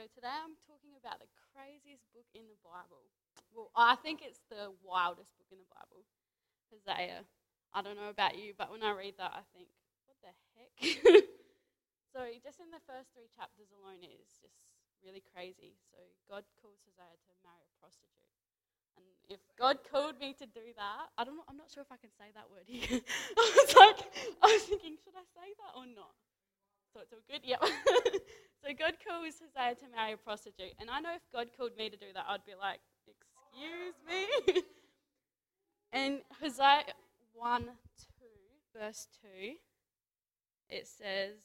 So today I'm talking about the craziest book in the Bible. Well, I think it's the wildest book in the Bible, Hosea. I don't know about you, but when I read that, I think, what the heck? so just in the first three chapters alone it is just really crazy. So God calls Hosea to marry a prostitute. And if God called me to do that, I don't know, I'm not sure if I can say that word here. I was like, I was thinking, should I say that or not? So it's all good? Yep. so God calls Hosea to marry a prostitute. And I know if God called me to do that, I'd be like, excuse me? and Hosea 1 2, verse 2, it says,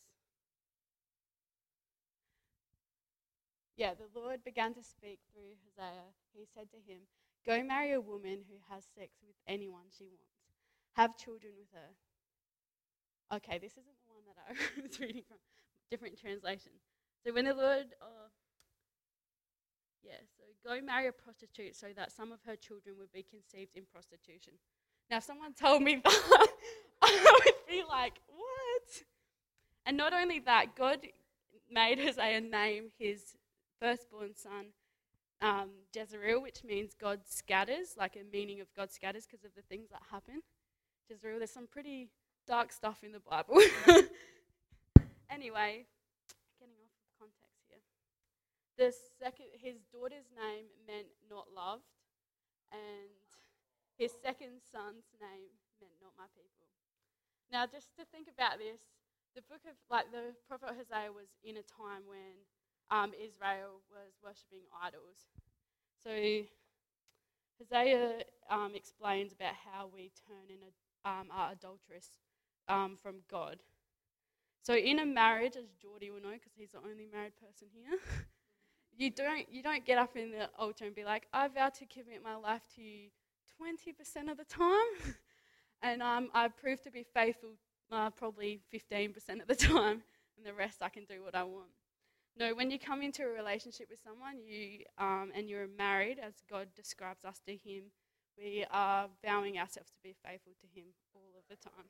Yeah, the Lord began to speak through Hosea. He said to him, Go marry a woman who has sex with anyone she wants. Have children with her. Okay, this isn't that I was reading from, different translation. So when the Lord, oh, yeah, so go marry a prostitute so that some of her children would be conceived in prostitution. Now, if someone told me that, I would be like, what? And not only that, God made Hosea name his firstborn son um, Jezreel, which means God scatters, like a meaning of God scatters because of the things that happen. Jezreel, there's some pretty dark stuff in the Bible. anyway, getting off of context here. The second, his daughter's name meant not loved, and his second son's name meant not my people. Now, just to think about this, the book of, like, the prophet Hosea was in a time when um, Israel was worshipping idols. So, Hosea um, explains about how we turn in a, um, are adulterous um, from God. So in a marriage, as Geordie will know, because he's the only married person here, you don't you don't get up in the altar and be like, I vow to commit my life to you 20% of the time, and um, I prove to be faithful uh, probably 15% of the time, and the rest I can do what I want. No, when you come into a relationship with someone, you um, and you're married, as God describes us to Him, we are vowing ourselves to be faithful to Him all of the time.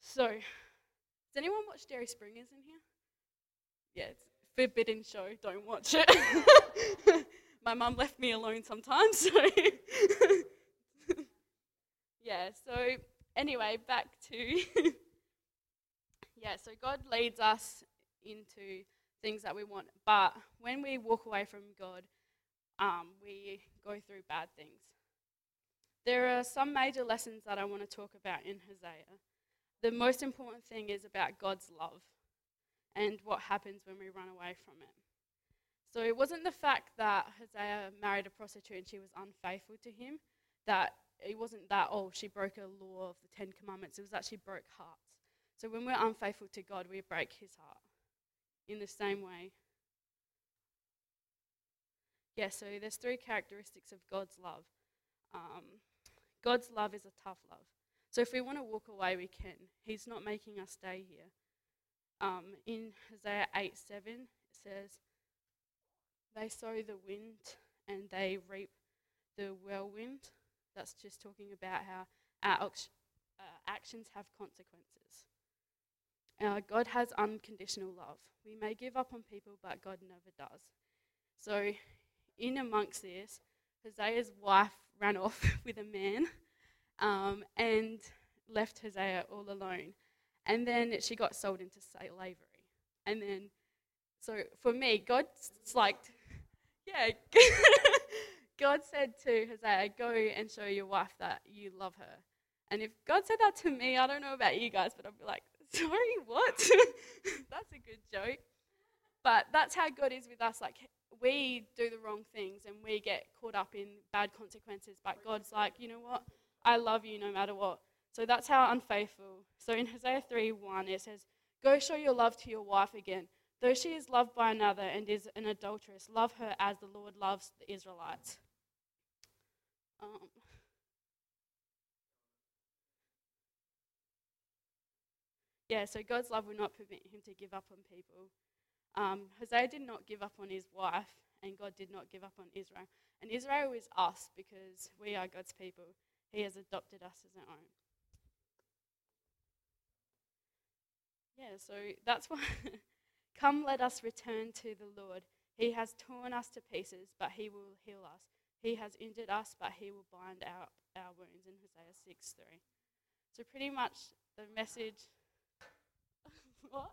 So, does anyone watch Jerry Springer's in here? Yeah, it's a forbidden show. Don't watch it. My mum left me alone sometimes. So yeah. So anyway, back to yeah. So God leads us into things that we want, but when we walk away from God, um, we go through bad things. There are some major lessons that I want to talk about in Hosea the most important thing is about God's love and what happens when we run away from it. So it wasn't the fact that Hosea married a prostitute and she was unfaithful to him, that it wasn't that, oh, she broke a law of the Ten Commandments. It was that she broke hearts. So when we're unfaithful to God, we break his heart in the same way. Yeah, so there's three characteristics of God's love. Um, God's love is a tough love. So if we want to walk away, we can. He's not making us stay here. Um, in Hosea 8 7, it says, They sow the wind and they reap the whirlwind. That's just talking about how our uh, actions have consequences. Uh, God has unconditional love. We may give up on people, but God never does. So, in amongst this, Hosea's wife ran off with a man um, and left Hosea all alone. And then she got sold into slavery. And then, so for me, God's like, yeah, God said to Hosea, go and show your wife that you love her. And if God said that to me, I don't know about you guys, but I'd be like, sorry, what? that's a good joke. But that's how God is with us. Like, we do the wrong things and we get caught up in bad consequences. But God's like, you know what? I love you no matter what. So that's how unfaithful. So in Hosea 3 1, it says, Go show your love to your wife again. Though she is loved by another and is an adulteress, love her as the Lord loves the Israelites. Um, yeah, so God's love will not permit him to give up on people. Um, Hosea did not give up on his wife, and God did not give up on Israel. And Israel is us because we are God's people. He has adopted us as our own. Yeah, so that's why Come, let us return to the Lord. He has torn us to pieces, but he will heal us. He has injured us, but he will bind our, our wounds in Hosea 6 3. So, pretty much the message. what?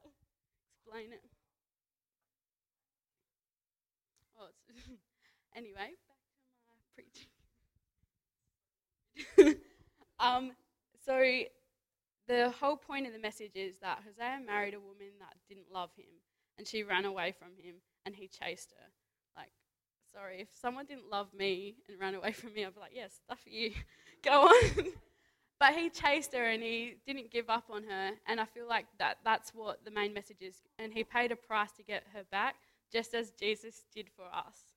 Explain it. Oh, anyway, back to my preaching. um, so, the whole point of the message is that Hosea married a woman that didn't love him, and she ran away from him, and he chased her. Like, sorry, if someone didn't love me and ran away from me, I'd be like, yes, yeah, stuff for you. Go on. but he chased her and he didn't give up on her. And I feel like that that's what the main message is. And he paid a price to get her back, just as Jesus did for us.